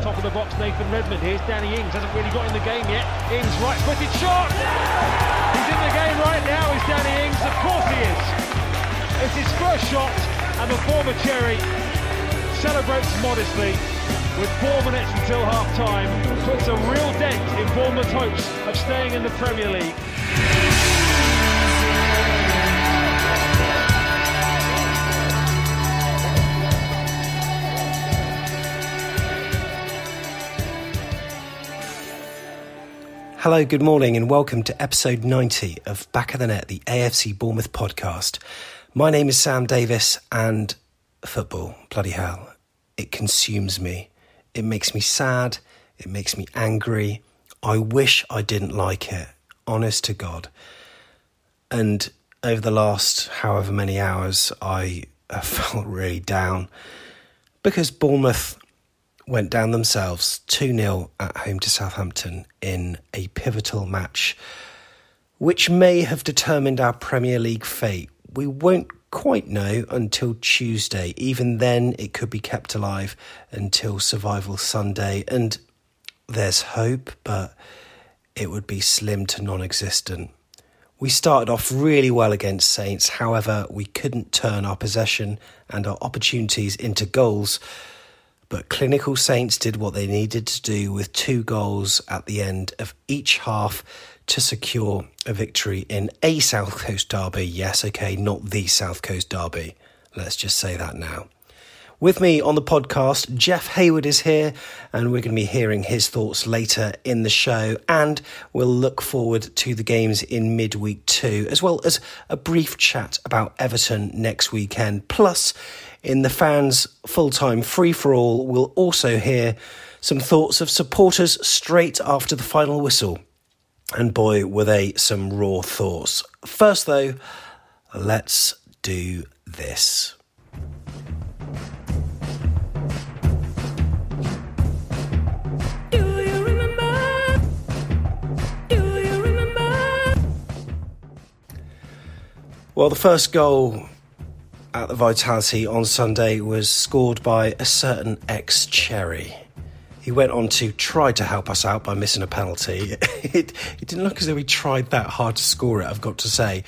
Top of the box, Nathan Redmond. Here's Danny Ings. Hasn't really got in the game yet. Ings, right footed shot. He's in the game right now, is Danny Ings. Of course he is. It's his first shot, and the former Cherry celebrates modestly with four minutes until half time. Puts a real dent in Bournemouth's hopes of staying in the Premier League. Hello, good morning, and welcome to episode 90 of Back of the Net, the AFC Bournemouth podcast. My name is Sam Davis, and football, bloody hell, it consumes me. It makes me sad, it makes me angry. I wish I didn't like it, honest to God. And over the last however many hours, I have felt really down because Bournemouth went down themselves 2 0 at home to Southampton in a pivotal match, which may have determined our Premier League fate. We won't quite know until Tuesday. Even then, it could be kept alive until Survival Sunday. And there's hope, but it would be slim to non existent. We started off really well against Saints, however, we couldn't turn our possession and our opportunities into goals. But Clinical Saints did what they needed to do with two goals at the end of each half to secure a victory in a South Coast derby. Yes, okay, not the South Coast derby. Let's just say that now. With me on the podcast, Jeff Hayward is here, and we're going to be hearing his thoughts later in the show. And we'll look forward to the games in midweek too, as well as a brief chat about Everton next weekend. Plus, in the fans' full time free for all, we'll also hear some thoughts of supporters straight after the final whistle. And boy, were they some raw thoughts. First, though, let's do this. Well, the first goal at the Vitality on Sunday was scored by a certain ex Cherry. He went on to try to help us out by missing a penalty. It, it didn't look as though he tried that hard to score it, I've got to say.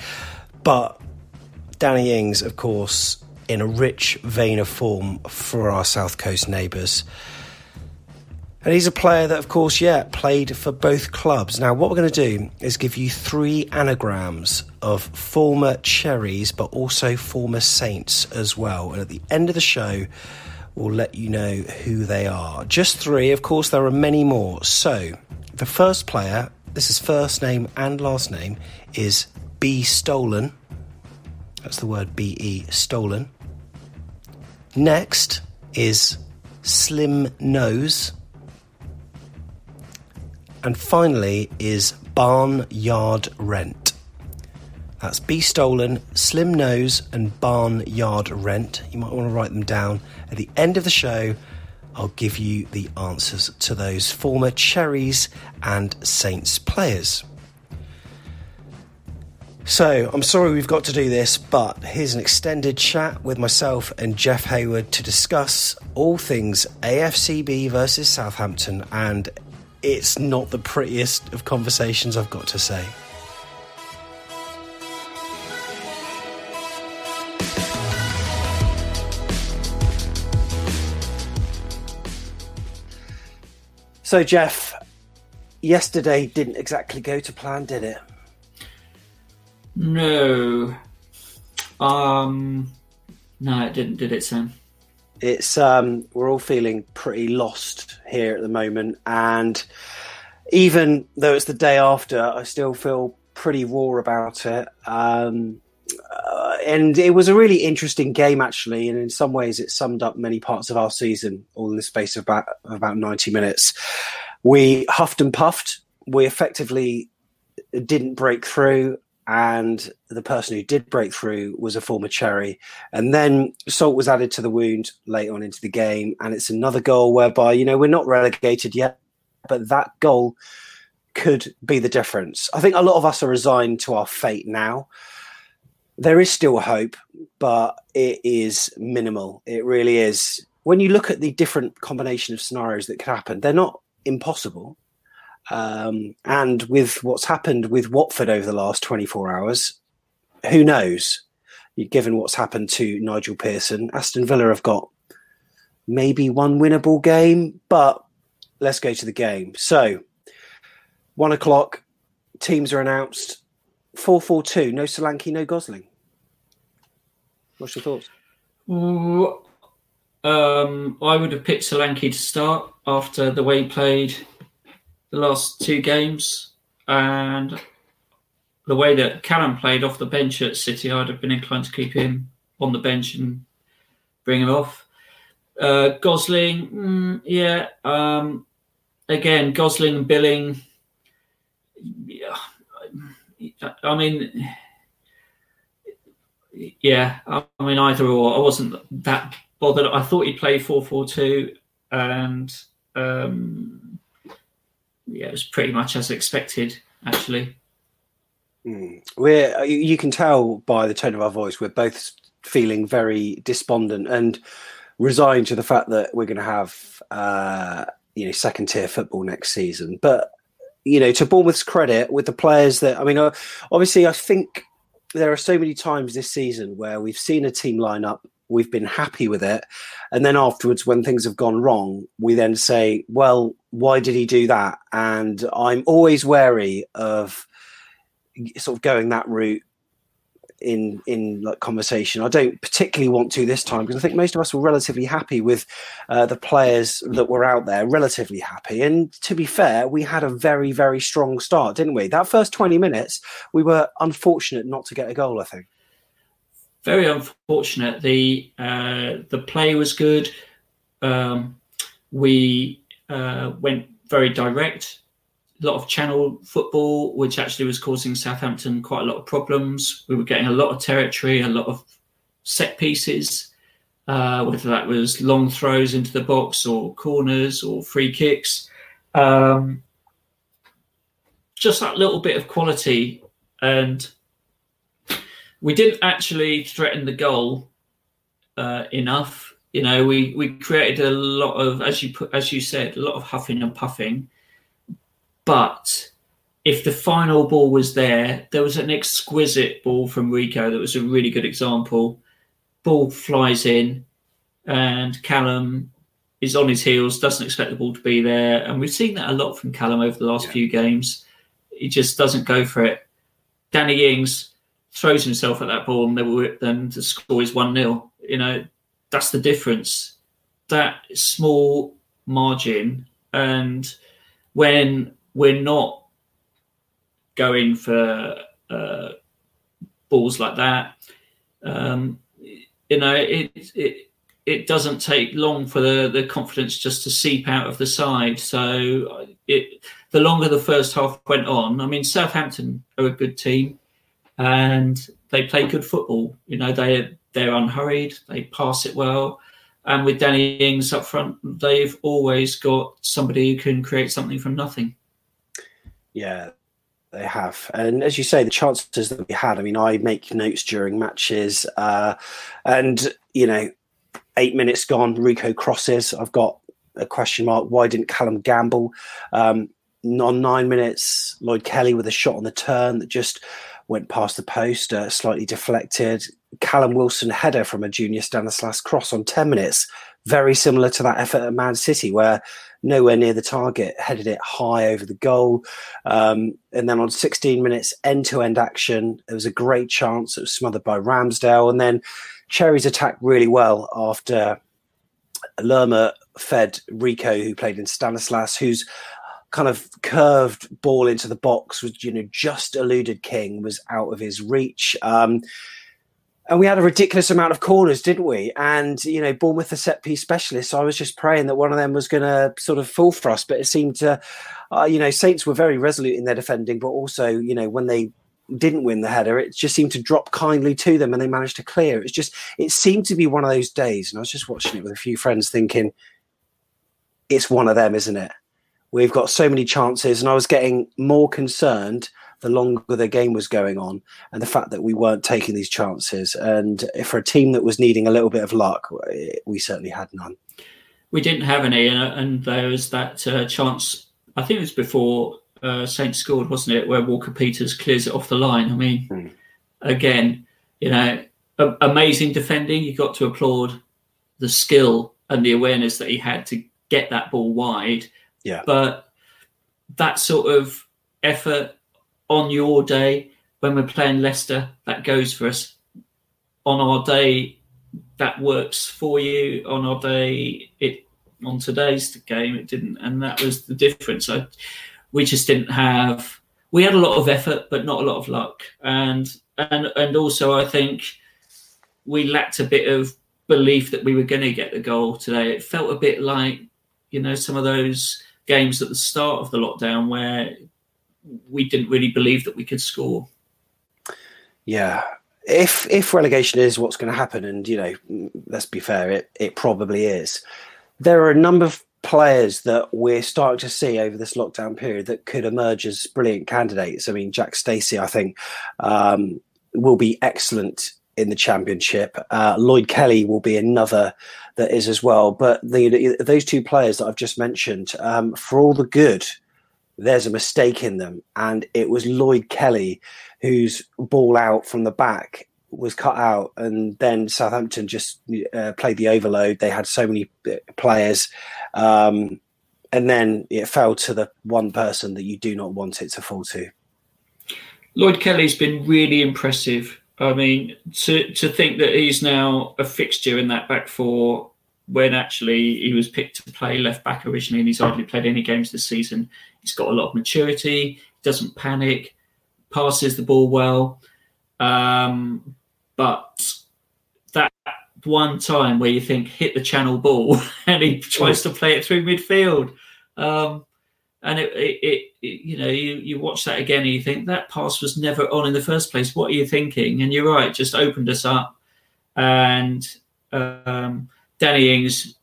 But Danny Ings, of course, in a rich vein of form for our South Coast neighbours. And he's a player that, of course, yeah, played for both clubs. Now, what we're going to do is give you three anagrams of former Cherries, but also former Saints as well. And at the end of the show, we'll let you know who they are. Just three, of course, there are many more. So, the first player, this is first name and last name, is B Stolen. That's the word B E, stolen. Next is Slim Nose. And finally is Barnyard Rent. That's Be Stolen, Slim Nose, and Barnyard Rent. You might want to write them down. At the end of the show, I'll give you the answers to those former Cherries and Saints players. So, I'm sorry we've got to do this, but here's an extended chat with myself and Jeff Hayward to discuss all things AFCB versus Southampton, and it's not the prettiest of conversations, I've got to say. So, Jeff, yesterday didn't exactly go to plan, did it? No. Um, no, it didn't, did it, Sam? It's um, we're all feeling pretty lost here at the moment, and even though it's the day after, I still feel pretty raw about it. Um, uh, and it was a really interesting game, actually, and in some ways, it summed up many parts of our season all in the space of about about ninety minutes. We huffed and puffed. We effectively didn't break through, and the person who did break through was a former Cherry. And then salt was added to the wound late on into the game, and it's another goal whereby you know we're not relegated yet, but that goal could be the difference. I think a lot of us are resigned to our fate now there is still hope, but it is minimal. It really is. When you look at the different combination of scenarios that could happen, they're not impossible. Um, and with what's happened with Watford over the last 24 hours, who knows? Given what's happened to Nigel Pearson, Aston Villa have got maybe one winnable game, but let's go to the game. So, one o'clock, teams are announced. 4 4 2, no Solanke, no Gosling. What's your thoughts? Um, I would have picked Solanke to start after the way he played the last two games and the way that Callum played off the bench at City. I'd have been inclined to keep him on the bench and bring him off. Uh, Gosling, mm, yeah. Um, again, Gosling and Billing. Yeah, I mean, yeah, I mean either or. I wasn't that bothered. I thought he'd play four four two, and um, yeah, it was pretty much as expected actually. Mm. We're you can tell by the tone of our voice we're both feeling very despondent and resigned to the fact that we're going to have uh, you know second tier football next season. But you know, to Bournemouth's credit, with the players that I mean, uh, obviously, I think there are so many times this season where we've seen a team line up, we've been happy with it, and then afterwards, when things have gone wrong, we then say, "Well, why did he do that?" And I'm always wary of sort of going that route in in like conversation. I don't particularly want to this time because I think most of us were relatively happy with uh, the players that were out there, relatively happy. And to be fair, we had a very very strong start, didn't we? That first twenty minutes, we were unfortunate not to get a goal. I think very unfortunate. The uh, the play was good. Um, we uh, went very direct a lot of channel football, which actually was causing Southampton quite a lot of problems. We were getting a lot of territory, a lot of set pieces, uh, whether that was long throws into the box or corners or free kicks. Um, just that little bit of quality. And we didn't actually threaten the goal uh, enough. You know, we, we created a lot of, as you put, as you said, a lot of huffing and puffing but if the final ball was there, there was an exquisite ball from Rico that was a really good example. Ball flies in, and Callum is on his heels, doesn't expect the ball to be there. And we've seen that a lot from Callum over the last yeah. few games. He just doesn't go for it. Danny Ings throws himself at that ball, and then the score is 1 0. You know, that's the difference. That small margin. And when we're not going for uh, balls like that. Um, you know, it, it it doesn't take long for the, the confidence just to seep out of the side. So it the longer the first half went on, I mean, Southampton are a good team. And they play good football. You know, they they're unhurried, they pass it well, and with Danny Ings up front, they've always got somebody who can create something from nothing. Yeah, they have. And as you say, the chances that we had, I mean, I make notes during matches, uh, and, you know, eight minutes gone, Rico crosses. I've got a question mark. Why didn't Callum gamble? Um, on nine minutes, Lloyd Kelly with a shot on the turn that just went past the post, uh, slightly deflected. Callum Wilson header from a junior Stanislas cross on 10 minutes, very similar to that effort at Man City, where nowhere near the target, headed it high over the goal. Um, and then on 16 minutes, end to end action, there was a great chance. It was smothered by Ramsdale. And then Cherries attacked really well after Lerma fed Rico, who played in Stanislas, who's kind of curved ball into the box was you know just eluded King was out of his reach. Um, and we had a ridiculous amount of corners, didn't we? And you know, Bournemouth a set piece specialist. So I was just praying that one of them was going to sort of fall for us, but it seemed to, uh, you know, Saints were very resolute in their defending, but also, you know, when they didn't win the header, it just seemed to drop kindly to them, and they managed to clear. It's just, it seemed to be one of those days, and I was just watching it with a few friends, thinking, it's one of them, isn't it? We've got so many chances, and I was getting more concerned the longer the game was going on, and the fact that we weren't taking these chances. And for a team that was needing a little bit of luck, we certainly had none. We didn't have any, and there was that uh, chance. I think it was before uh, Saints scored, wasn't it? Where Walker Peters clears it off the line. I mean, mm. again, you know, a- amazing defending. You got to applaud the skill and the awareness that he had to get that ball wide. Yeah. But that sort of effort on your day when we're playing Leicester, that goes for us. On our day, that works for you. On our day, it on today's game, it didn't, and that was the difference. I, we just didn't have. We had a lot of effort, but not a lot of luck, and and and also I think we lacked a bit of belief that we were going to get the goal today. It felt a bit like you know some of those games at the start of the lockdown where we didn't really believe that we could score. Yeah. If if relegation is what's going to happen, and you know, let's be fair, it, it probably is. There are a number of players that we're starting to see over this lockdown period that could emerge as brilliant candidates. I mean, Jack Stacey, I think, um, will be excellent in the championship. Uh, Lloyd Kelly will be another that is as well. But the, those two players that I've just mentioned, um, for all the good there's a mistake in them. And it was Lloyd Kelly whose ball out from the back was cut out. And then Southampton just uh, played the overload. They had so many uh, players. Um, and then it fell to the one person that you do not want it to fall to. Lloyd Kelly's been really impressive. I mean, to to think that he's now a fixture in that back four when actually he was picked to play left back originally and he's hardly played any games this season. He's got a lot of maturity, he doesn't panic, passes the ball well. Um, but that one time where you think hit the channel ball and he tries to play it through midfield. Um, and it, it, it, you know, you, you watch that again and you think that pass was never on in the first place. What are you thinking? And you're right, just opened us up. And um, Danny Ings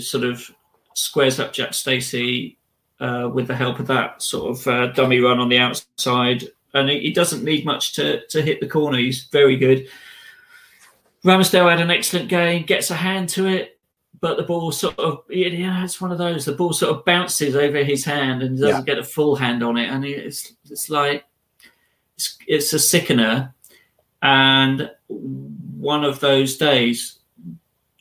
sort of squares up Jack Stacey uh, with the help of that sort of uh, dummy run on the outside. And he doesn't need much to, to hit the corner. He's very good. Ramsdale had an excellent game, gets a hand to it, but the ball sort of, yeah, it's one of those. The ball sort of bounces over his hand and doesn't yeah. get a full hand on it. And it's, it's like, it's, it's a sickener. And one of those days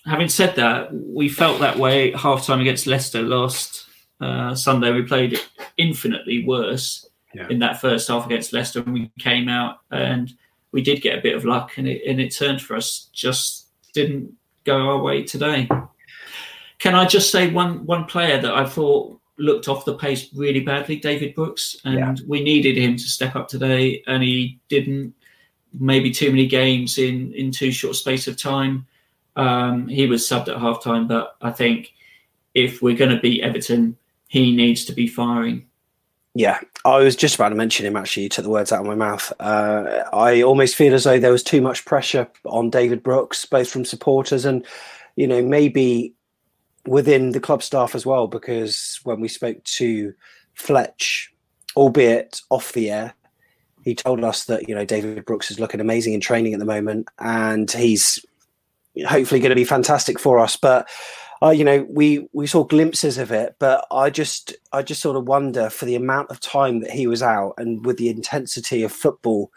having said that, we felt that way half time against Leicester last uh, Sunday. We played infinitely worse yeah. in that first half against Leicester, and we came out and we did get a bit of luck, and it, and it turned for us. Just didn't go our way today. Can I just say one one player that I thought looked off the pace really badly, David Brooks, and yeah. we needed him to step up today, and he didn't. Maybe too many games in in too short space of time. Um, he was subbed at halftime, but I think if we're going to beat Everton, he needs to be firing. Yeah, I was just about to mention him. Actually, you took the words out of my mouth. Uh, I almost feel as though there was too much pressure on David Brooks, both from supporters and, you know, maybe within the club staff as well. Because when we spoke to Fletch, albeit off the air, he told us that you know David Brooks is looking amazing in training at the moment, and he's hopefully going to be fantastic for us. But uh, you know, we we saw glimpses of it, but I just I just sort of wonder for the amount of time that he was out and with the intensity of football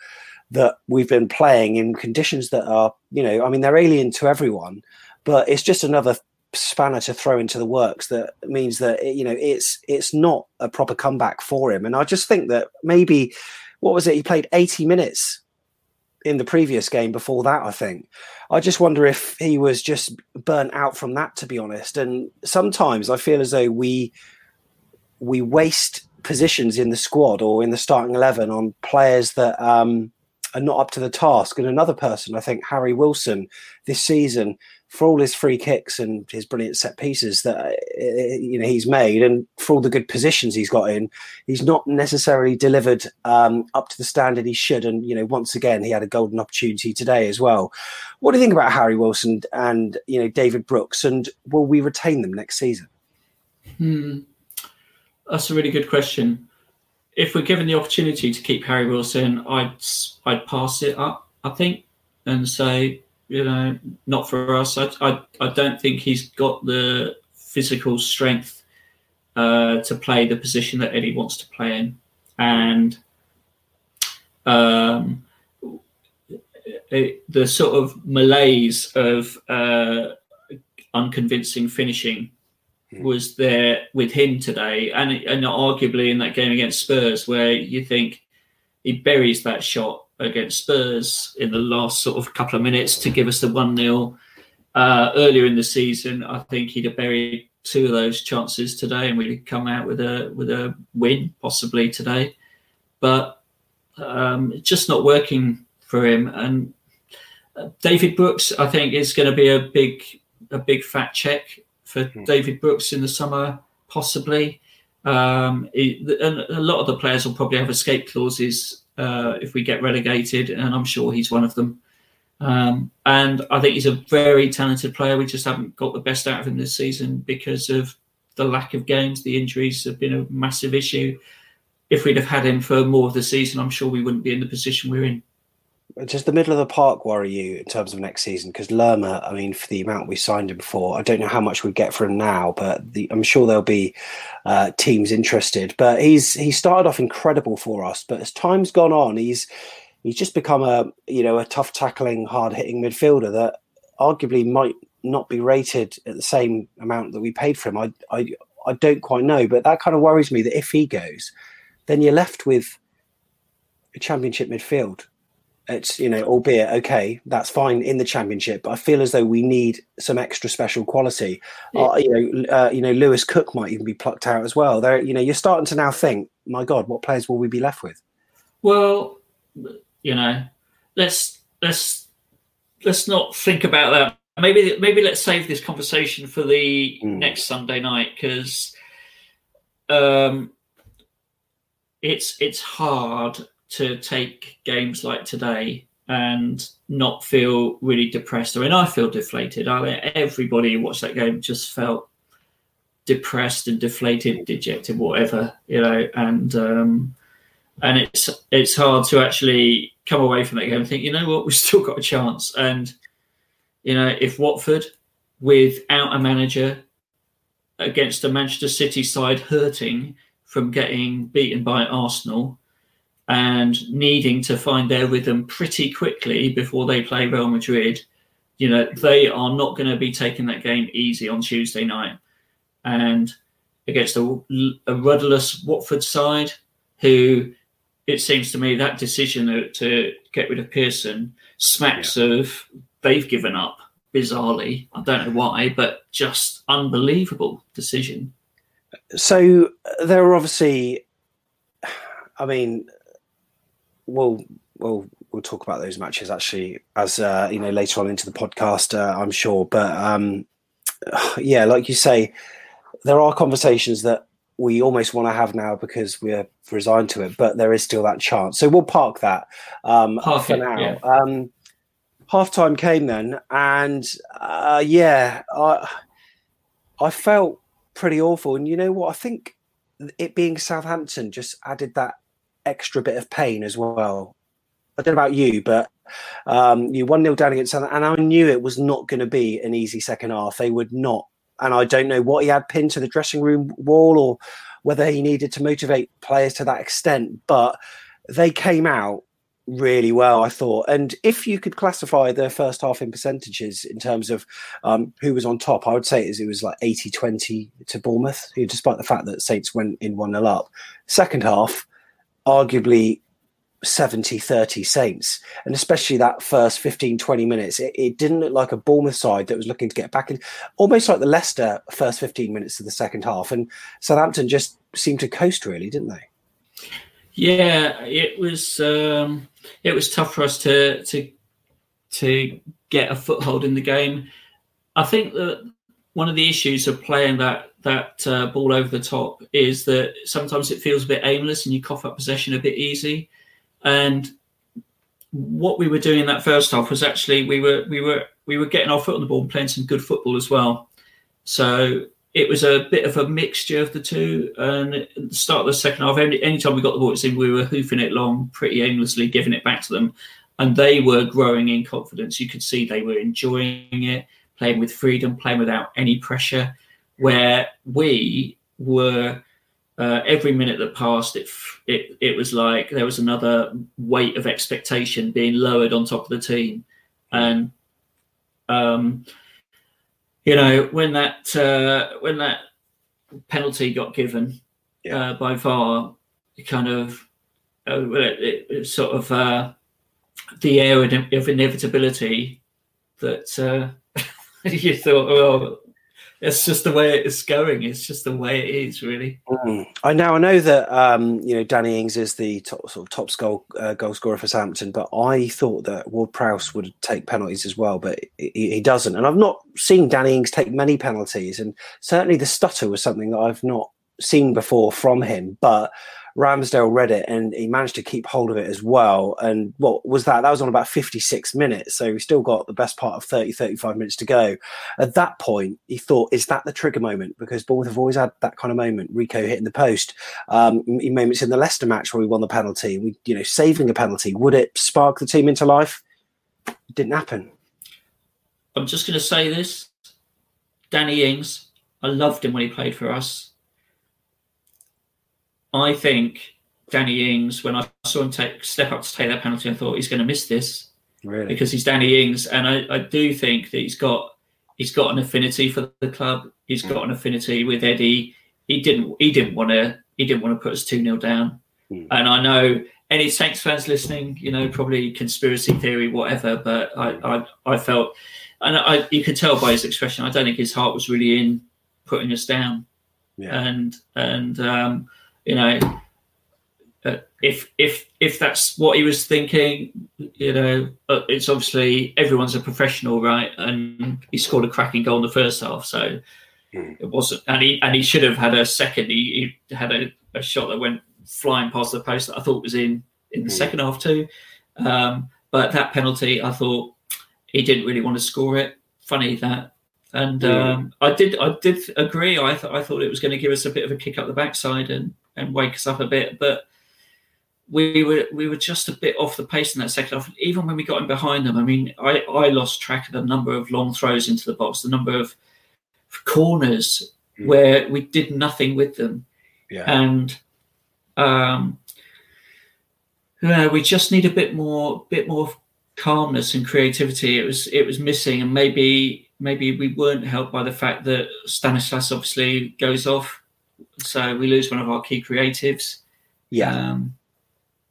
that we've been playing in conditions that are, you know, I mean, they're alien to everyone, but it's just another spanner to throw into the works that means that you know it's it's not a proper comeback for him and i just think that maybe what was it he played 80 minutes in the previous game before that, I think. I just wonder if he was just burnt out from that, to be honest. And sometimes I feel as though we we waste positions in the squad or in the starting eleven on players that um, are not up to the task. And another person, I think Harry Wilson, this season for all his free kicks and his brilliant set pieces that uh, you know he's made, and for all the good positions he's got in, he's not necessarily delivered um, up to the standard he should. And you know, once again, he had a golden opportunity today as well. What do you think about Harry Wilson and you know David Brooks, and will we retain them next season? Hmm. That's a really good question. If we're given the opportunity to keep Harry Wilson, I'd I'd pass it up. I think and say you know, not for us. I, I, I don't think he's got the physical strength uh, to play the position that Eddie wants to play in, and um, it, the sort of malaise of uh, unconvincing finishing hmm. was there with him today, and and arguably in that game against Spurs, where you think he buries that shot against Spurs in the last sort of couple of minutes to give us the 1 0 uh, earlier in the season. I think he'd have buried two of those chances today and we'd come out with a with a win possibly today. But um, it's just not working for him. And uh, David Brooks, I think, is going to be a big a big fat check for mm. David Brooks in the summer, possibly. Um, it, and a lot of the players will probably have escape clauses uh, if we get relegated, and I'm sure he's one of them. Um, and I think he's a very talented player. We just haven't got the best out of him this season because of the lack of games. The injuries have been a massive issue. If we'd have had him for more of the season, I'm sure we wouldn't be in the position we're in. Does the middle of the park worry you in terms of next season? Because Lerma, I mean, for the amount we signed him for, I don't know how much we get for him now, but the, I'm sure there'll be uh, teams interested. But he's he started off incredible for us, but as time's gone on, he's he's just become a you know a tough tackling, hard hitting midfielder that arguably might not be rated at the same amount that we paid for him. I I I don't quite know, but that kind of worries me that if he goes, then you're left with a championship midfield it's you know, albeit okay, that's fine in the championship, but I feel as though we need some extra special quality. Yeah. Uh, you know, uh, you know, Lewis Cook might even be plucked out as well. There, you know, you're starting to now think, my God, what players will we be left with? Well, you know, let's let's let's not think about that. Maybe maybe let's save this conversation for the mm. next Sunday night because um, it's it's hard to take games like today and not feel really depressed. I mean, I feel deflated. I mean, everybody who watched that game just felt depressed and deflated, dejected, whatever, you know. And um, and it's it's hard to actually come away from that game and think, you know what, we've still got a chance. And you know, if Watford, without a manager, against a Manchester City side hurting from getting beaten by Arsenal and needing to find their rhythm pretty quickly before they play Real Madrid, you know, they are not going to be taking that game easy on Tuesday night. And against a, a rudderless Watford side, who it seems to me that decision to, to get rid of Pearson smacks yeah. of they've given up bizarrely. I don't know why, but just unbelievable decision. So there are obviously, I mean, we'll we'll we'll talk about those matches actually as uh, you know later on into the podcast, uh, I'm sure. But um, yeah, like you say, there are conversations that we almost want to have now because we're resigned to it, but there is still that chance. So we'll park that um, park for it, now. Yeah. Um, half time came then, and uh, yeah, I, I felt pretty awful. And you know what? I think it being Southampton just added that extra bit of pain as well. I don't know about you, but um, you one 0 down against Southampton, and I knew it was not going to be an easy second half. They would not and I don't know what he had pinned to the dressing room wall or whether he needed to motivate players to that extent. But they came out really well, I thought. And if you could classify the first half in percentages in terms of um, who was on top, I would say it was like 80 20 to Bournemouth, despite the fact that Saints went in 1 0 up. Second half, arguably 70 30 Saints. And especially that first 15 20 minutes, it, it, didn't look like a Bournemouth side that was looking to get back in, almost like the Leicester first 15 minutes of the second half. And Southampton just seemed to coast, really, didn't they? Yeah, it was um, it was tough for us to to to get a foothold in the game. I think that one of the issues of playing that that uh, ball over the top is that sometimes it feels a bit aimless and you cough up possession a bit easy. And what we were doing in that first half was actually we were we were we were getting our foot on the ball and playing some good football as well. So it was a bit of a mixture of the two. And at the start of the second half, any anytime we got the ball, in, we were hoofing it long, pretty aimlessly, giving it back to them. And they were growing in confidence. You could see they were enjoying it, playing with freedom, playing without any pressure. Where we were uh, every minute that passed, it, it it was like there was another weight of expectation being lowered on top of the team, and um, you know when that uh, when that penalty got given yeah. uh, by VAR, it kind of uh, it, it, sort of uh, the air of inevitability that uh, you thought, oh, it's just the way it's going. It's just the way it is, really. Mm. I now I know that um, you know Danny Ings is the top, sort of top goal uh, goal scorer for Southampton, but I thought that Ward Prowse would take penalties as well, but he, he, doesn't. And I've not seen Danny Ings take many penalties, and certainly the stutter was something that I've not seen before from him. But Ramsdale read it and he managed to keep hold of it as well. And what was that? That was on about 56 minutes. So we still got the best part of 30, 35 minutes to go. At that point, he thought, is that the trigger moment? Because Bournemouth have always had that kind of moment. Rico hitting the post. Um, moments in the Leicester match where we won the penalty, we, you know, saving a penalty. Would it spark the team into life? It didn't happen. I'm just going to say this. Danny Ings, I loved him when he played for us. I think Danny Ings, when I saw him take step up to take that penalty, I thought he's going to miss this. Really? Because he's Danny Ings, and I, I do think that he's got he's got an affinity for the club. He's got mm. an affinity with Eddie. He didn't he didn't want to he didn't want to put us two 0 down. Mm. And I know any Saints fans listening, you know, probably conspiracy theory, whatever. But I I, I felt, and I you could tell by his expression, I don't think his heart was really in putting us down. Yeah. And and um, you know, uh, if if if that's what he was thinking, you know, uh, it's obviously everyone's a professional, right? And he scored a cracking goal in the first half, so mm. it wasn't. And he and he should have had a second. He, he had a, a, shot that went flying past the post that I thought was in in the mm. second half too. Um, but that penalty, I thought he didn't really want to score it. Funny that and um, I did I did agree. I thought I thought it was going to give us a bit of a kick up the backside, and and wake us up a bit. But we were we were just a bit off the pace in that second half. Even when we got in behind them, I mean, I, I lost track of the number of long throws into the box, the number of corners mm. where we did nothing with them, yeah. and um, yeah, we just need a bit more bit more calmness and creativity. It was it was missing, and maybe maybe we weren't helped by the fact that Stanislas obviously goes off so we lose one of our key creatives. Yeah, um,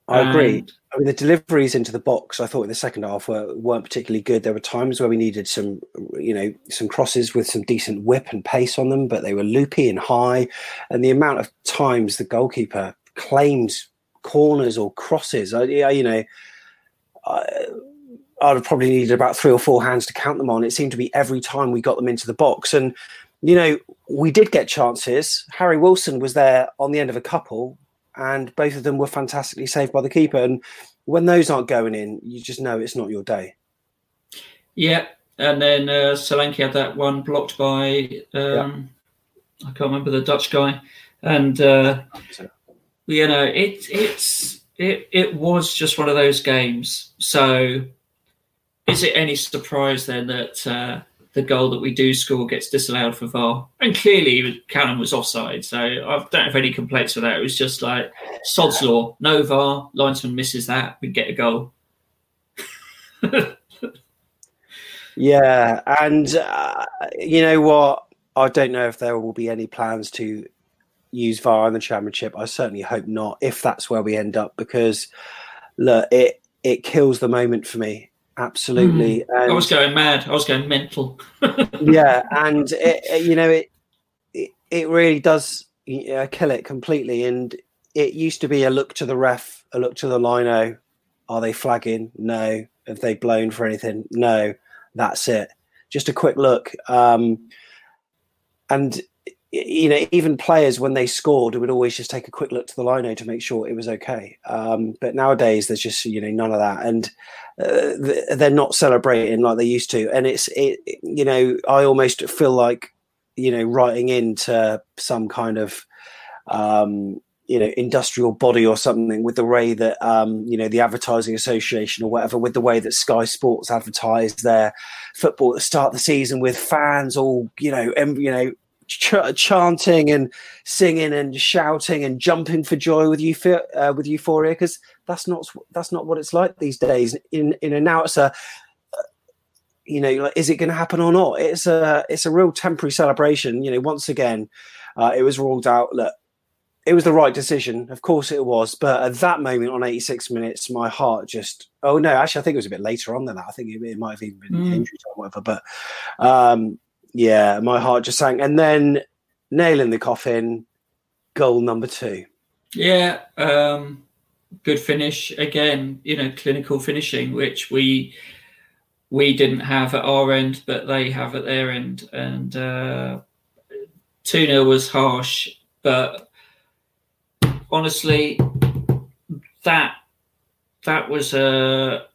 I agree. I mean, the deliveries into the box, I thought in the second half were weren't particularly good. There were times where we needed some, you know, some crosses with some decent whip and pace on them, but they were loopy and high. And the amount of times the goalkeeper claimed corners or crosses, I, you know, I, I'd have probably needed about three or four hands to count them on. It seemed to be every time we got them into the box, and you know, we did get chances. Harry Wilson was there on the end of a couple, and both of them were fantastically saved by the keeper. And when those aren't going in, you just know it's not your day. Yeah, and then uh, Solanke had that one blocked by um, yeah. I can't remember the Dutch guy, and uh, you know it it's it it was just one of those games. So is it any surprise then that uh, the goal that we do score gets disallowed for VAR? And clearly, Callum was offside, so I don't have any complaints with that. It was just like sod's law, no VAR, linesman misses that, we get a goal. yeah, and uh, you know what? I don't know if there will be any plans to use VAR in the championship. I certainly hope not. If that's where we end up, because look, it it kills the moment for me absolutely. Mm. I was going mad. I was going mental. yeah, and it, it, you know it, it, it really does uh, kill it completely. And it used to be a look to the ref, a look to the lino. Are they flagging? No. Have they blown for anything? No. That's it. Just a quick look. Um, and you know, even players when they scored would always just take a quick look to the lino to make sure it was okay. Um, but nowadays, there's just you know none of that, and uh, they're not celebrating like they used to. And it's it, you know, I almost feel like you know writing into some kind of um, you know industrial body or something with the way that um, you know the advertising association or whatever with the way that Sky Sports advertise their football at the start of the season with fans all you know em- you know ch- chanting and singing and shouting and jumping for joy with you uh, with euphoria because that's not that's not what it's like these days. In in and now it's a you know like is it going to happen or not? It's a it's a real temporary celebration. You know, once again, uh, it was ruled out. Look, it was the right decision. Of course it was. But at that moment on 86 minutes, my heart just, oh no, actually, I think it was a bit later on than that. I think it, it might have even been mm. injury time or whatever. But um, yeah, my heart just sank. And then nail in the coffin, goal number two. Yeah, um, good finish again. You know, clinical finishing, which we we didn't have at our end, but they have at their end. And uh, two 0 was harsh, but honestly, that that was a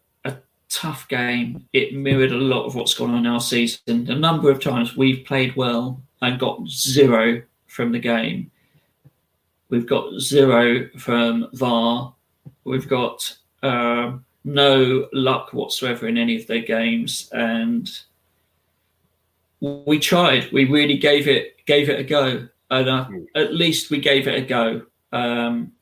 tough game. It mirrored a lot of what's gone on in our season. A number of times we've played well and got zero from the game. We've got zero from VAR. We've got uh, no luck whatsoever in any of their games, and we tried. We really gave it gave it a go, and uh, at least we gave it a go. Um,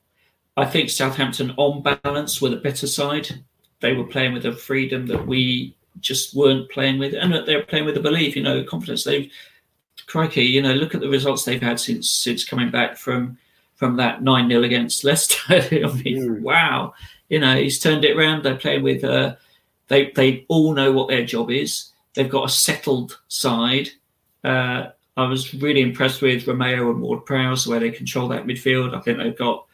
I think Southampton, on balance, were the better side they were playing with a freedom that we just weren't playing with, and they were playing with a belief, you know, confidence. They've, crikey, you know, look at the results they've had since since coming back from from that nine 0 against Leicester. I mean, mm. wow, you know, he's turned it around. They're playing with, uh, they they all know what their job is. They've got a settled side. Uh, I was really impressed with Romeu and Ward Prowse, where they control that midfield. I think they've got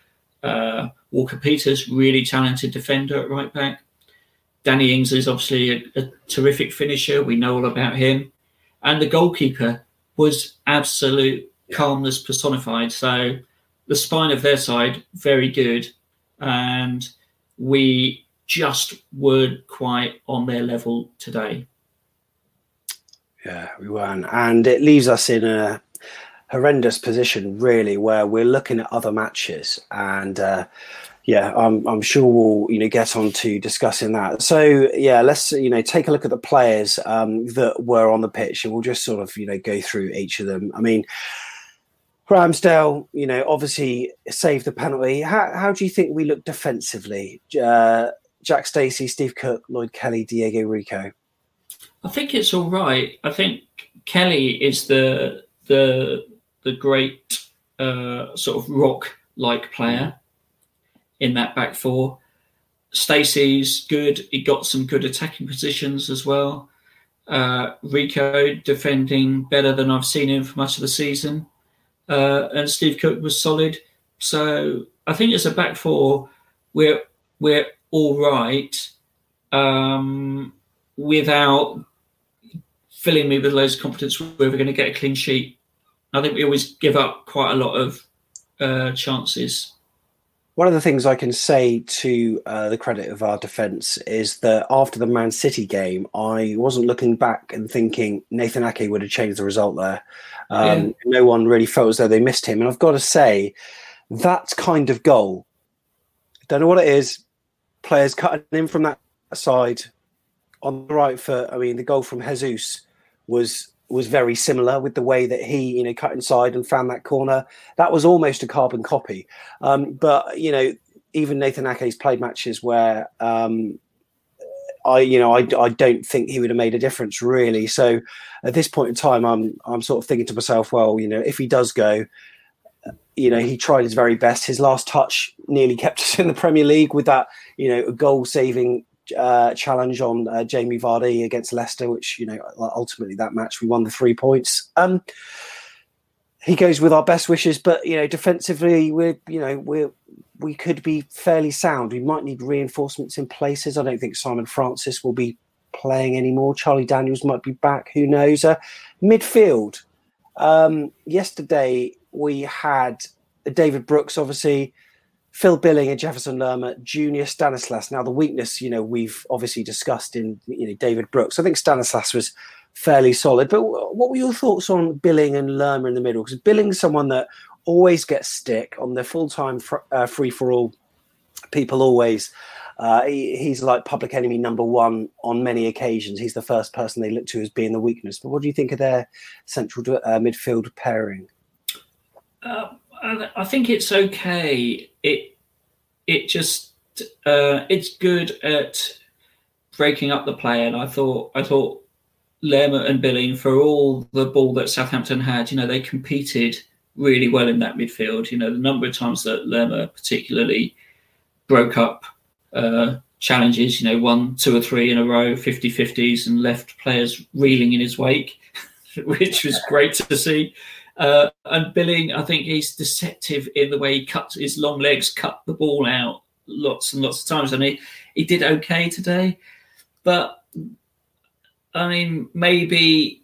uh, Walker Peters, really talented defender at right back. Danny Ings is obviously a, a terrific finisher. We know all about him. And the goalkeeper was absolute calmness personified. So the spine of their side, very good. And we just weren't quite on their level today. Yeah, we weren't. And it leaves us in a horrendous position, really, where we're looking at other matches and uh, yeah, I'm, I'm sure we'll you know get on to discussing that. So yeah, let's you know take a look at the players um, that were on the pitch, and we'll just sort of you know go through each of them. I mean, Ramsdale, you know, obviously saved the penalty. How how do you think we look defensively? Uh, Jack Stacey, Steve Cook, Lloyd Kelly, Diego Rico. I think it's all right. I think Kelly is the the the great uh, sort of rock like player in that back four. Stacey's good. He got some good attacking positions as well. Uh, Rico defending better than I've seen him for much of the season. Uh, and Steve Cook was solid. So I think as a back four, we're we're all right um, without filling me with loads of confidence we're going to get a clean sheet I think we always give up quite a lot of uh, chances. One of the things I can say to uh, the credit of our defence is that after the Man City game, I wasn't looking back and thinking Nathan Ake would have changed the result there. Um, yeah. No one really felt as though they missed him. And I've got to say, that kind of goal, don't know what it is, players cutting in from that side on the right foot. I mean, the goal from Jesus was was very similar with the way that he, you know, cut inside and found that corner. That was almost a carbon copy. Um, but you know, even Nathan Ake's played matches where um, I, you know, I, I don't think he would have made a difference really. So at this point in time, I'm I'm sort of thinking to myself, well, you know, if he does go, you know, he tried his very best. His last touch nearly kept us in the Premier League with that, you know, goal saving uh, challenge on uh, Jamie Vardy against Leicester, which you know ultimately that match we won the three points. Um, he goes with our best wishes, but you know defensively we're you know we're we could be fairly sound. We might need reinforcements in places. I don't think Simon Francis will be playing anymore. Charlie Daniels might be back. Who knows? Uh, midfield. Um, yesterday we had David Brooks, obviously Phil Billing and Jefferson Lerma, Junior Stanislas. Now, the weakness, you know, we've obviously discussed in you know David Brooks. I think Stanislas was fairly solid. But what were your thoughts on Billing and Lerma in the middle? Because Billing's someone that always gets stick on the full time fr- uh, free for all. People always. Uh, he, he's like public enemy number one on many occasions. He's the first person they look to as being the weakness. But what do you think of their central uh, midfield pairing? Uh, I think it's okay. It it just uh, it's good at breaking up the play, and I thought I thought Lerma and Billing for all the ball that Southampton had, you know, they competed really well in that midfield. You know, the number of times that Lerma particularly broke up uh, challenges, you know, one, two or three in a row, 50 50s, and left players reeling in his wake, which was great to see. Uh, and Billing, I think he's deceptive in the way he cuts his long legs, cut the ball out lots and lots of times. And he, he did okay today. But I mean, maybe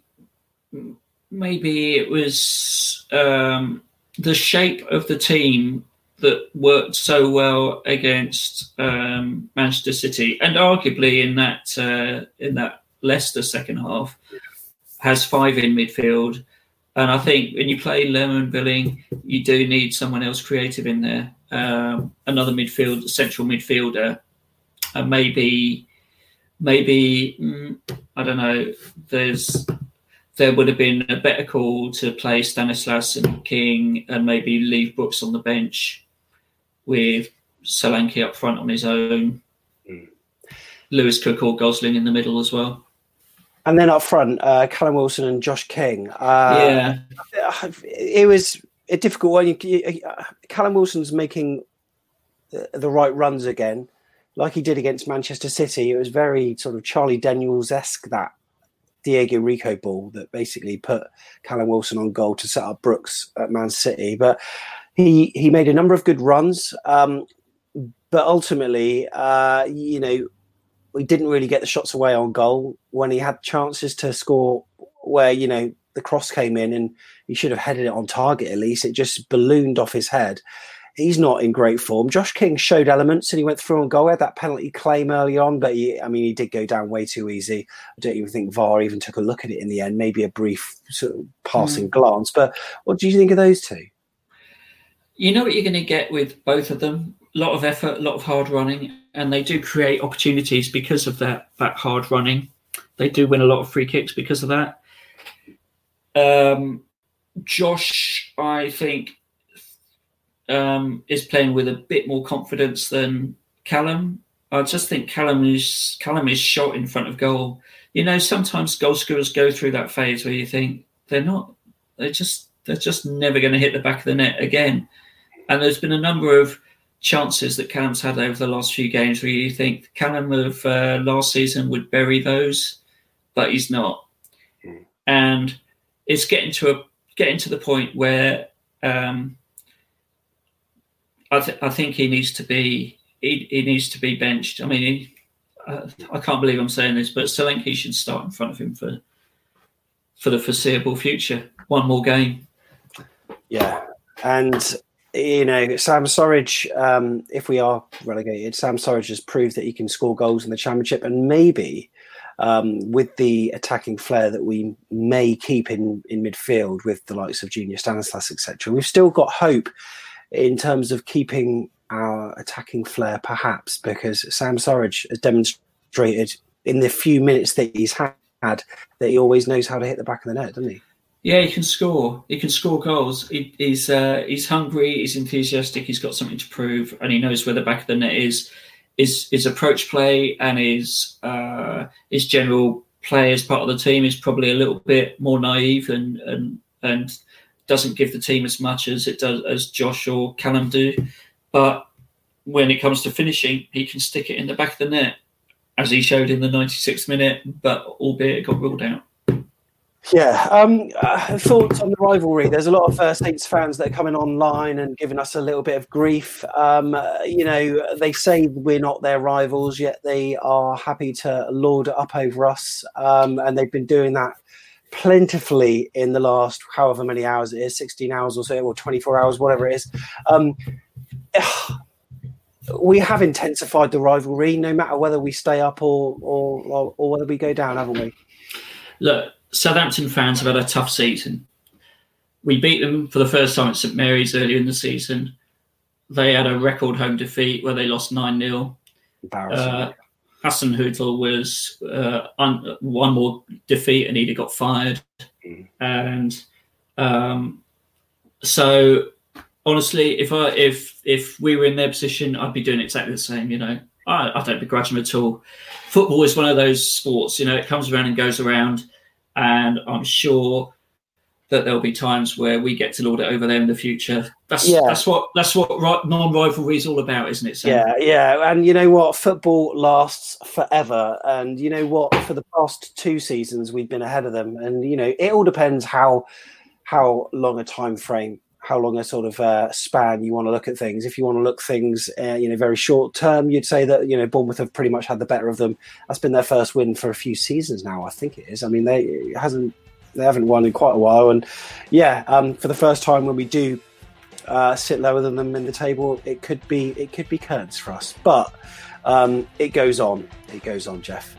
maybe it was um, the shape of the team that worked so well against um, Manchester City, and arguably in that uh, in that Leicester second half has five in midfield and I think when you play Lerman Billing, you do need someone else creative in there, um, another midfield, central midfielder, and maybe, maybe mm, I don't know. There's there would have been a better call to play Stanislas and King, and maybe leave Brooks on the bench with Solanke up front on his own. Mm. Lewis Cook or Gosling in the middle as well. And then up front, uh, Callum Wilson and Josh King. Uh, yeah, it was a difficult one. Uh, Callum Wilson's making the right runs again, like he did against Manchester City. It was very sort of Charlie Daniels esque that Diego Rico ball that basically put Callum Wilson on goal to set up Brooks at Man City. But he he made a number of good runs. Um, but ultimately, uh, you know, he didn't really get the shots away on goal when he had chances to score where you know the cross came in and he should have headed it on target at least. It just ballooned off his head. He's not in great form. Josh king showed elements and he went through on goal. He had that penalty claim early on but he, i mean he did go down way too easy. I don't even think var even took a look at it in the end. Maybe a brief sort of passing mm. glance but what do you think of those two? You know what you're going to get with both of them? A lot of effort a lot of hard running and they do create opportunities because of that that hard running. They do win a lot of free kicks because of that. Um, Josh, I think, um, is playing with a bit more confidence than Callum. I just think Callum is Callum is shot in front of goal. You know, sometimes goal scorers go through that phase where you think they're not, they're just they're just never going to hit the back of the net again. And there's been a number of chances that Callum's had over the last few games where you think Callum of uh, last season would bury those, but he's not. Mm. And it's getting to a getting to the point where um, I, th- I think he needs to be he, he needs to be benched. I mean, he, uh, I can't believe I'm saying this, but Solanke should start in front of him for for the foreseeable future. One more game. Yeah, and you know Sam Surridge. Um, if we are relegated, Sam Surridge has proved that he can score goals in the Championship, and maybe um, with the attacking flair that we may keep in in midfield with the likes of Junior Stanislas, etc. We've still got hope in terms of keeping our attacking flair, perhaps because Sam Surridge has demonstrated in the few minutes that he's had that he always knows how to hit the back of the net, doesn't he? Yeah, he can score. He can score goals. He, he's uh, he's hungry. He's enthusiastic. He's got something to prove, and he knows where the back of the net is. His his approach play and his uh, his general play as part of the team is probably a little bit more naive and and and doesn't give the team as much as it does as Josh or Callum do. But when it comes to finishing, he can stick it in the back of the net, as he showed in the 96th minute, but albeit it got ruled out. Yeah, um, uh, thoughts on the rivalry. There's a lot of uh, Saints fans that are coming online and giving us a little bit of grief. Um, uh, you know, they say we're not their rivals, yet they are happy to lord it up over us, um, and they've been doing that plentifully in the last however many hours it is 16 hours or so or 24 hours whatever it is um, we have intensified the rivalry no matter whether we stay up or or, or, or whether we go down haven't we look southampton fans have had a tough season we beat them for the first time at st mary's earlier in the season they had a record home defeat where they lost 9-0 uh, Hasenhüttl was uh, un- one more defeat and he'd got fired. Mm. And um, so, honestly, if I if if we were in their position, I'd be doing exactly the same. You know, I, I don't begrudge them at all. Football is one of those sports. You know, it comes around and goes around, and I'm sure that there'll be times where we get to lord it over there in the future. That's yeah. that's what that's what non-rivalry is all about, isn't it? Sam? Yeah, yeah. And you know what? Football lasts forever. And you know what? For the past two seasons, we've been ahead of them. And you know, it all depends how how long a time frame, how long a sort of uh, span you want to look at things. If you want to look things, uh, you know, very short term, you'd say that you know Bournemouth have pretty much had the better of them. That's been their first win for a few seasons now. I think it is. I mean, they hasn't they haven't won in quite a while. And yeah, um, for the first time when we do uh, sit lower than them in the table, it could be it could be curtains for us. But um, it goes on. It goes on, Jeff.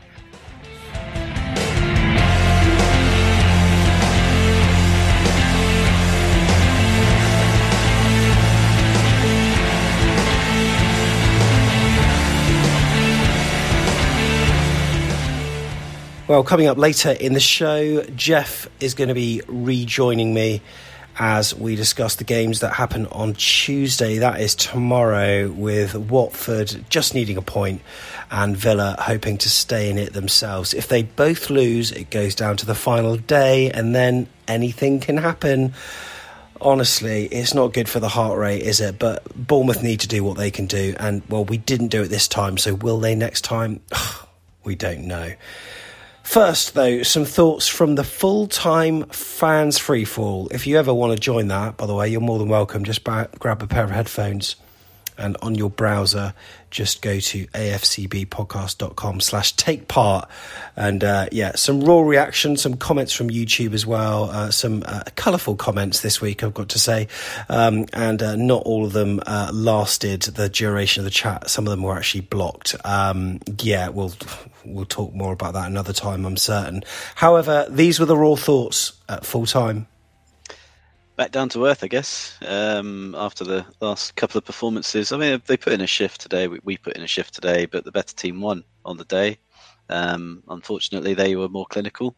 Well, coming up later in the show, Jeff is going to be rejoining me as we discuss the games that happen on Tuesday. That is tomorrow, with Watford just needing a point and Villa hoping to stay in it themselves. If they both lose, it goes down to the final day, and then anything can happen. Honestly, it's not good for the heart rate, is it? But Bournemouth need to do what they can do, and well, we didn't do it this time, so will they next time? we don't know. First, though, some thoughts from the full time fans freefall. If you ever want to join that, by the way, you're more than welcome. Just grab a pair of headphones and on your browser just go to afcbpodcast.com slash take part. And uh, yeah some raw reaction some comments from youtube as well uh, some uh, colourful comments this week i've got to say. Um, and uh, not all of them uh, lasted the duration of the chat. Some of them were actually blocked. Um, yeah we'll we'll talk more about that another time i'm certain. However these were the raw thoughts at full time back down to earth, I guess. Um, after the last couple of performances, I mean, they put in a shift today. We, we put in a shift today, but the better team won on the day. Um, unfortunately, they were more clinical.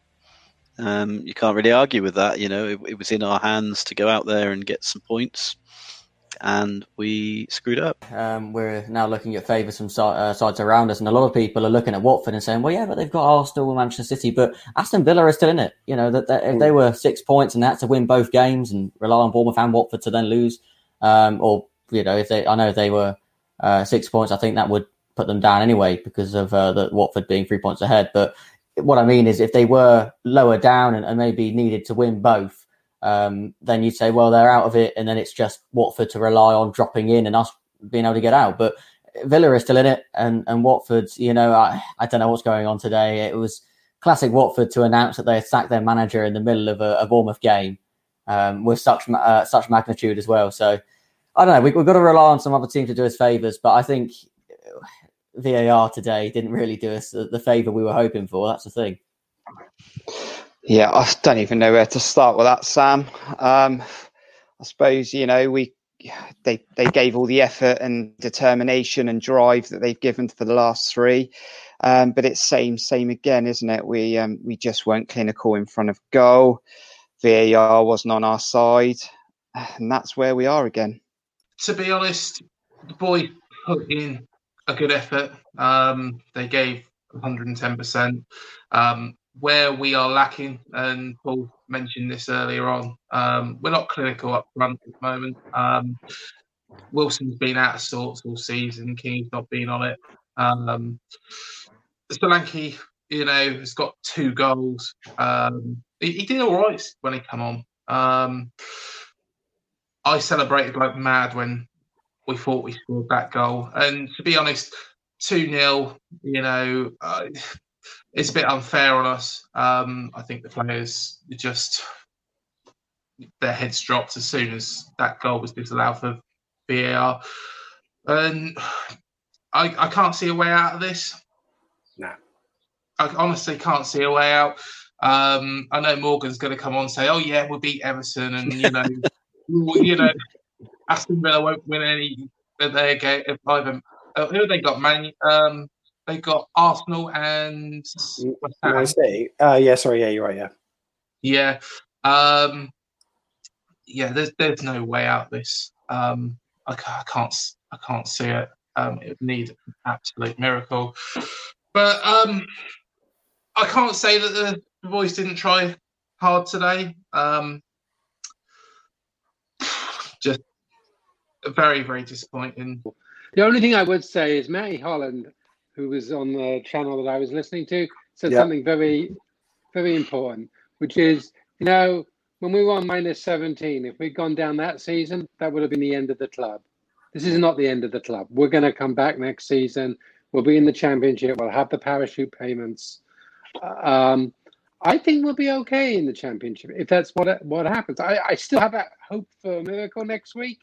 Um, you can't really argue with that. You know, it, it was in our hands to go out there and get some points and we screwed up. Um, we're now looking at favours from uh, sides around us, and a lot of people are looking at Watford and saying, "Well, yeah, but they've got Arsenal and Manchester City, but Aston Villa are still in it." You know that, that if they were six points and they had to win both games and rely on Bournemouth and Watford to then lose, um, or you know, if they, I know if they were uh, six points, I think that would put them down anyway because of uh, the Watford being three points ahead. But what I mean is, if they were lower down and, and maybe needed to win both um, then you'd say, well, they're out of it, and then it's just Watford to rely on dropping in and us being able to get out. But Villa is still in it, and and Watford's, you know, I, I don't know what's going on today. It was classic Watford to announce that they had sacked their manager in the middle of a, a Bournemouth game. um, with such uh, such magnitude as well. So I don't know. We, have got to rely on some other team to do us favors, but I think VAR today didn't really do us the, the favor we were hoping for. That's the thing. Yeah, I don't even know where to start with that, Sam. Um, I suppose you know we they they gave all the effort and determination and drive that they've given for the last three. Um, but it's same same again, isn't it? We um, we just weren't clinical in front of goal. VAR wasn't on our side, and that's where we are again. To be honest, the boy put in a good effort. Um, they gave 110%. Um, where we are lacking, and Paul mentioned this earlier on, um, we're not clinical up front at the moment. Um, Wilson's been out of sorts all season. King's not been on it. Um, Solanke, you know, has got two goals. Um, he, he, did all right when he come on. Um, I celebrated like mad when we thought we scored that goal. And to be honest, 2 0, you know, uh, it's a bit unfair on us. Um, I think the players just, their heads dropped as soon as that goal was disallowed for VAR. And I, I can't see a way out of this. No. I honestly can't see a way out. Um, I know Morgan's going to come on and say, "Oh yeah, we'll beat Everton," and you know, you know, Aston Villa won't win any of their game. Either uh, who have they got? Man, um, they got Arsenal and Man City. Uh, yeah, sorry, yeah, you're right. Yeah, yeah, um, yeah. There's there's no way out this. Um, I, I can't I can't see it. Um, it would need an absolute miracle. But um, I can't say that the boys didn't try hard today. Um, just very, very disappointing. The only thing I would say is Matty Holland, who was on the channel that I was listening to, said something very, very important, which is, you know, when we were on minus 17, if we'd gone down that season, that would have been the end of the club. This is not the end of the club. We're going to come back next season. We'll be in the championship. We'll have the parachute payments. Um, I think we'll be okay in the championship if that's what what happens. I, I still have that hope for a miracle next week.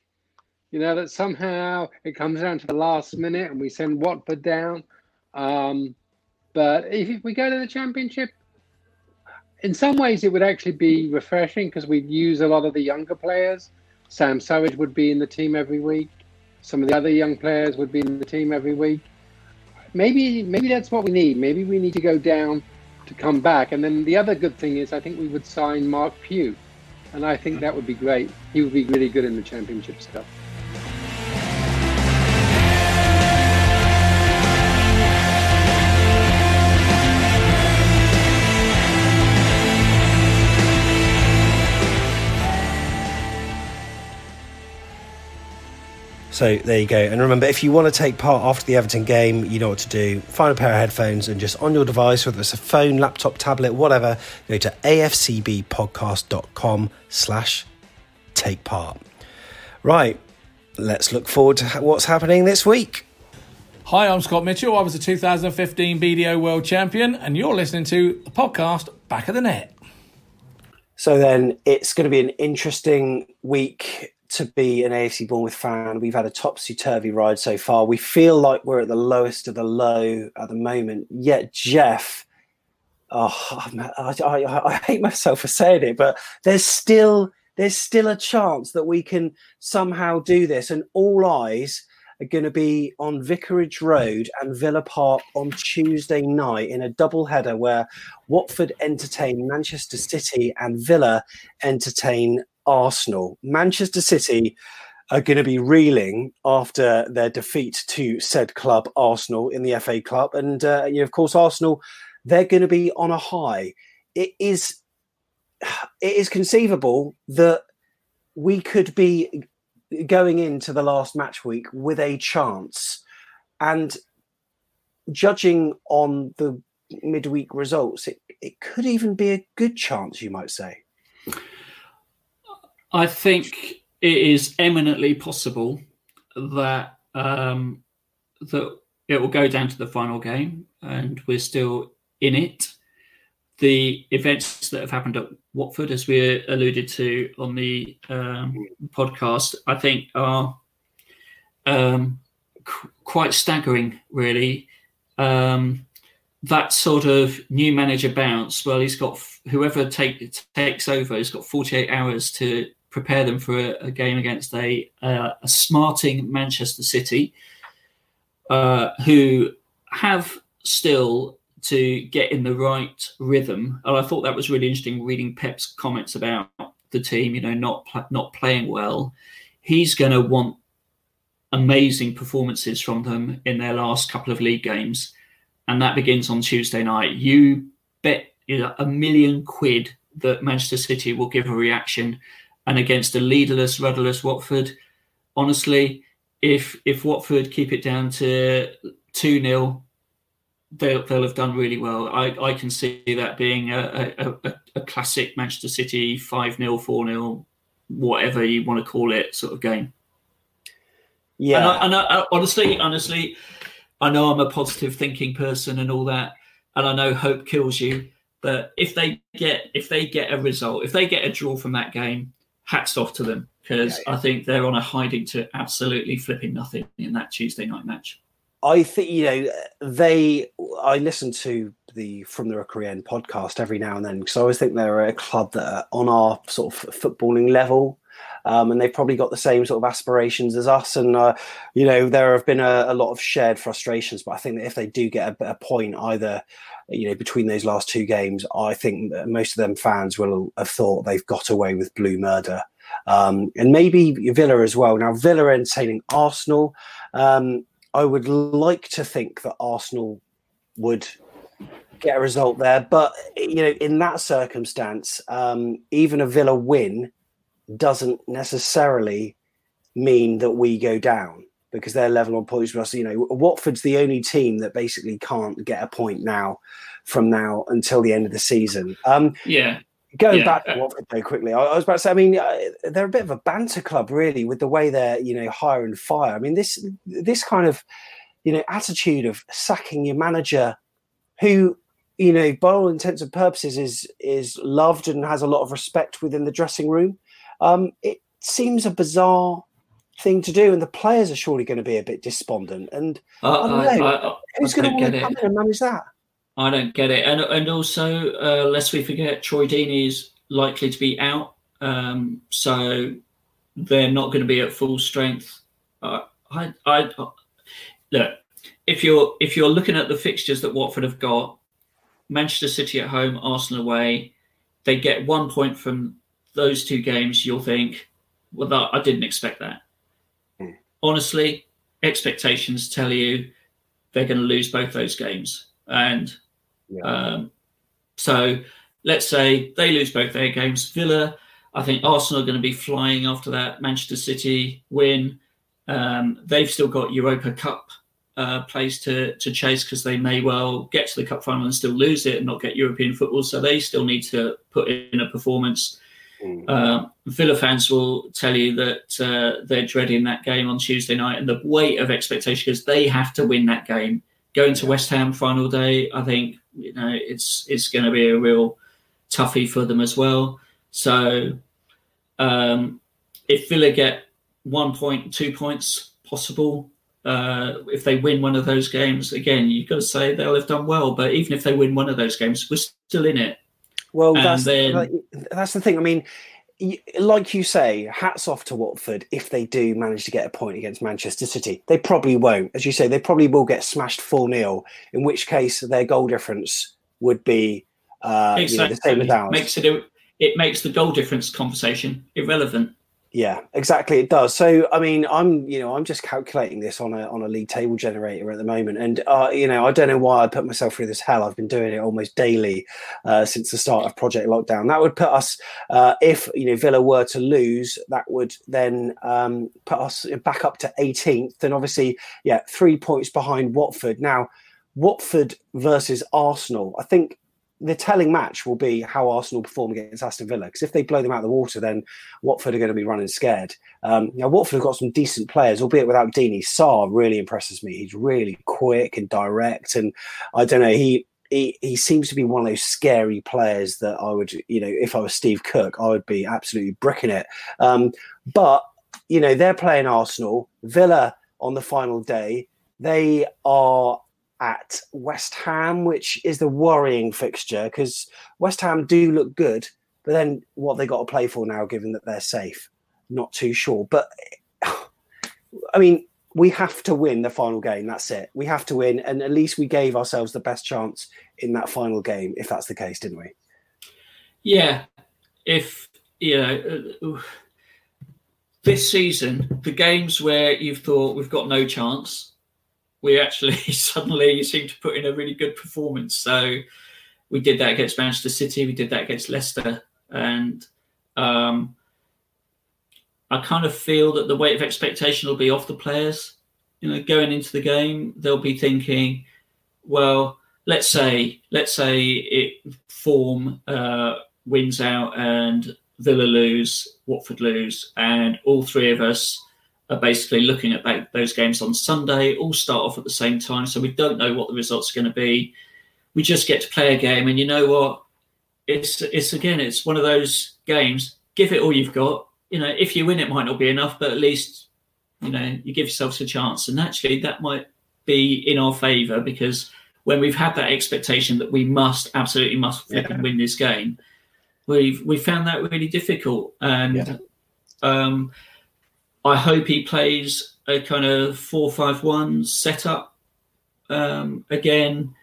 You know that somehow it comes down to the last minute and we send Watford down. Um, but if, we go to the championship, in some ways it would actually be refreshing because we'd use a lot of the younger players. Sam Surridge would be in the team every week. Some of the other young players would be in the team every week. Maybe maybe that's what we need. Maybe we need to go down to come back. And then the other good thing is, I think we would sign Marc Pugh, and I think that would be great. He would be really good in the championship stuff. So there you go. And remember, if you want to take part after the Everton game, you know what to do. Find a pair of headphones and just on your device, whether it's a phone, laptop, tablet, whatever, go to afcbpodcast.com slash take part. Right, let's look forward to what's happening this week. Hi, I'm Scott Mitchell. I was the 2015 BDO World Champion, and you're listening to the podcast Back of the Net. So then it's going to be an interesting week to be an AFC Bournemouth fan. We've had a topsy turvy ride so far. We feel like we're at the lowest of the low at the moment. Yet, Jeff, oh, I, I, I hate myself for saying it, but there's still there's still a chance that we can somehow do this, and all eyes are going to be on Vicarage Road and Villa Park on Tuesday night in a double header where Watford entertain Manchester City and Villa entertain Arsenal. Manchester City are going to be reeling after their defeat to said club, Arsenal, in the FA Cup. And, uh, you know, of course, Arsenal, they're going to be on a high. It is, it is conceivable that we could be going into the last match week with a chance. And judging on the midweek results, it, it could even be a good chance, you might say. I think it is eminently possible that um, that it will go down to the final game, and we're still in it. the events that have happened at Watford, as we alluded to on the um, podcast, I think are um, qu- quite staggering, really. Um, that sort of new manager bounce, well, he's got whoever take, takes over, he's got 48 hours to prepare them for a, a game against a, uh, a smarting Manchester City, uh, who have still to get in the right rhythm. And I thought that was really interesting reading Pep's comments about the team, you know, not not playing well. He's going to want amazing performances from them in their last couple of league games, and that begins on Tuesday night. You bet you know, a million quid that Manchester City will give a reaction, and against a leaderless, rudderless Watford, honestly, if if Watford keep it down to two 0 they'll they'll have done really well. I, I can see that being a, a, a classic Manchester City five 0 four 0 whatever you want to call it, sort of game. Yeah, and, I, and I, honestly, honestly, I know I'm a positive thinking person and all that, and I know hope kills you. But if they get if they get a result, if they get a draw from that game, hats off to them because yeah, yeah. I think they're on a hiding to absolutely flipping nothing in that Tuesday night match. I think you know they. I listen to the From the Rookery End podcast every now and then because I always think they're a club that are on our sort of footballing level. Um, and they've probably got the same sort of aspirations as us. And uh, you know, there have been a, a, lot of shared frustrations. But I think that if they do get a, a, point, either you know, between those last two games, I think most of them fans will have thought they've got away with blue murder. Um, and maybe Villa as well. Now, Villa entertaining Arsenal. Um, I would like to think that Arsenal would get a result there, but you know, in that circumstance, um, even a Villa win doesn't necessarily mean that we go down because they're level on points with us. You know, Watford's the only team that basically can't get a point now from now until the end of the season. Um, yeah. Going yeah. back to Watford very quickly, I, I, was about to say. I mean, uh, they're a bit of a banter club, really, with the way they're you know hire and fire. I mean, this this kind of you know attitude of sacking your manager, who you know by all intents and purposes is is loved and has a lot of respect within the dressing room. Um, it seems a bizarre thing to do, and the players are surely going to be a bit despondent. And uh, I don't know I, who's going to want to come in and manage that. I don't get it. And and also, uh, lest we forget, Troy Deeney is likely to be out, um, so they're not going to be at full strength. Uh, I, I look if you're if you're looking at the fixtures that Watford have got, Manchester City at home, Arsenal away, they get one point from those two games. You'll think, well, that, I didn't expect that. Honestly, expectations tell you they're going to lose both those games. And yeah. um, so let's say they lose both their games. Villa, I think Arsenal are going to be flying after that Manchester City win. Um, they've still got Europa Cup uh, place to, to chase because they may well get to the cup final and still lose it and not get European football. So they still need to put in a performance. Mm. Uh, Villa fans will tell you that uh, they're dreading that game on Tuesday night and the weight of expectation because they have to win that game going to West Ham final day, I think you know it's it's going to be a real toughie for them as well. So um, if Villa get one point, two points possible, uh, if they win one of those games, again you've got to say they'll have done well. But even if they win one of those games, we're still in it. Well, that's then, that's the thing. I mean, like you say, hats off to Watford if they do manage to get a point against Manchester City. They probably won't. As you say, they probably will get smashed 4 0, in which case their goal difference would be uh, exactly. you know, the same as ours. Makes it, it makes the goal difference conversation irrelevant. Yeah, exactly. It does. So, I mean, I'm, you know, I'm just calculating this on a on a league table generator at the moment, and uh, you know, I don't know why I put myself through this hell. I've been doing it almost daily uh, since the start of Project Lockdown. That would put us, uh, if you know Villa were to lose, that would then um, put us back up to 18th, and obviously, yeah, three points behind Watford. Now, Watford versus Arsenal. I think the telling match will be how Arsenal perform against Aston Villa. Because if they blow them out of the water, then Watford are going to be running scared. Um, now, Watford have got some decent players, albeit without Deeney. Sarr really impresses me. He's really quick and direct, and I don't know. He he, he seems to be one of those scary players that I would, you know, if I was Steve Cook, I would be absolutely bricking it. Um, but you know, they're playing Arsenal, Villa on the final day. They are at West Ham, which is the worrying fixture because West Ham do look good, but then what they got to play for now, given that they're safe, not too sure. But I mean, we have to win the final game. That's it. We have to win, and at least we gave ourselves the best chance in that final game, if that's the case, didn't we? Yeah. If you know, uh, this season, the games where you've thought we've got no chance, we actually suddenly seem to put in a really good performance. So we did that against Manchester City. We did that against Leicester, and um, I kind of feel that the weight of expectation will be off the players. You know, going into the game, they'll be thinking, well, let's say, let's say it form uh, wins out and Villa lose, Watford lose, and all three of us are basically looking at those games on Sunday. All start off at the same time, so we don't know what the results are going to be. We just get to play a game, and you know what? It's it's again, it's one of those games. Give it all you've got you know, if you win, it might not be enough, but at least, you know, you give yourselves a chance. And actually, that might be in our favour because when we've had that expectation that we must, absolutely must yeah. win this game, we've we found that really difficult. And yeah. um, I hope he plays a kind of four-five-one setup um, again.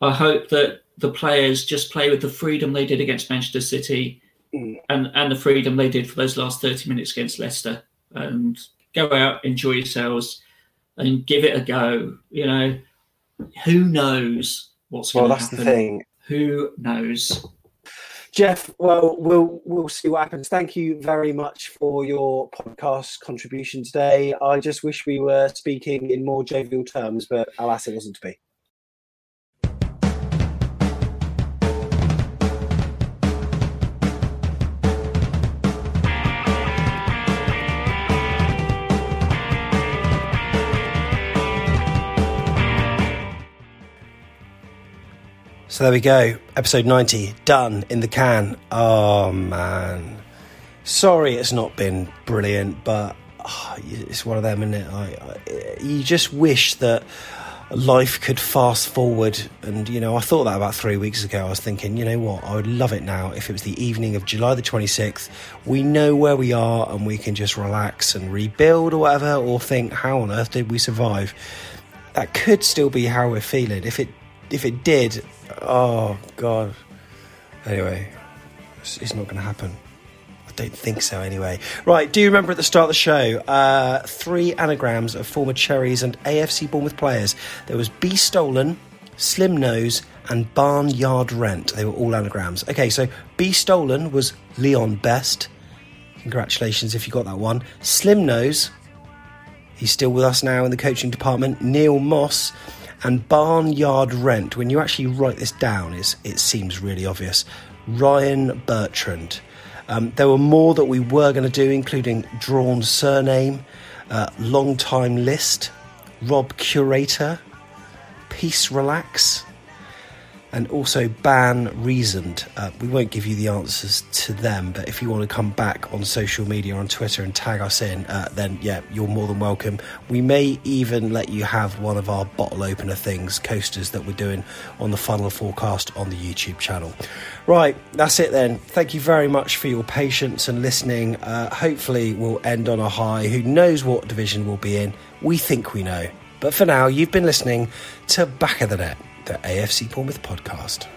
I hope that the players just play with the freedom they did against Manchester City mm. and and the freedom they did for those last 30 minutes against Leicester and go out, enjoy yourselves, and give it a go. You know, who knows what's well, going to happen? Well, that's the thing. Who knows? Jeff, well, we'll we'll see what happens. Thank you very much for your podcast contribution today. I just wish we were speaking in more jovial terms, but alas, it wasn't to be. So there we go. Episode 90 done in the can. Oh man. Sorry it's not been brilliant, but oh, it's one of them, isn't it? I, I, you just wish that life could fast forward. And, you know, I thought that about three weeks ago. I was thinking, you know what? I would love it now if it was the evening of July the 26th. We know where we are and we can just relax and rebuild or whatever, or think, how on earth did we survive? That could still be how we're feeling. If it if it did, oh god. Anyway, it's, it's not going to happen. I don't think so. Anyway, right. Do you remember at the start of the show uh, three anagrams of former Cherries and AFC Bournemouth players? There was B Stolen, Slim Nose, and Barnyard Rent. They were all anagrams. Okay, so B Stolen was Leon Best. Congratulations if you got that one. Slim Nose. He's still with us now in the coaching department. Neil Moss and barnyard rent, when you actually write this down, is it seems really obvious. Ryan Bertrand. Um, there were more that we were going to do, including drawn surname, uh, long time list, Rob Curator, Peace Relax, and also ban reasoned. Uh, we won't give you the answers to them, but if you want to come back on social media on Twitter and tag us in, uh, then yeah, you're more than welcome. We may even let you have one of our bottle opener things, coasters that we're doing on the funnel forecast on the YouTube channel. Right, that's it then. Thank you very much for your patience and listening. Uh, hopefully, we'll end on a high. Who knows what division we'll be in? We think we know. But for now, you've been listening to Back of the Net the AFC Bournemouth podcast.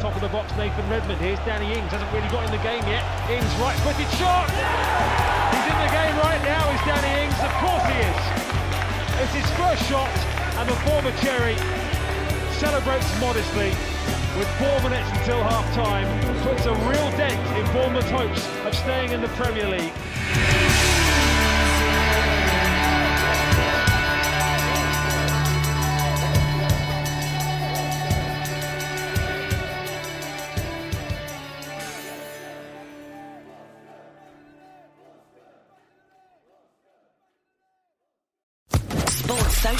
Top of the box, Nathan Redmond. Here's Danny Ings. Hasn't really got in the game yet. Ings, right footed shot. He's in the game right now. Is Danny Ings? Of course he is. It's his first shot, and the former Cherry celebrates modestly with four minutes until half time. Puts a real dent in Bournemouth's hopes of staying in the Premier League.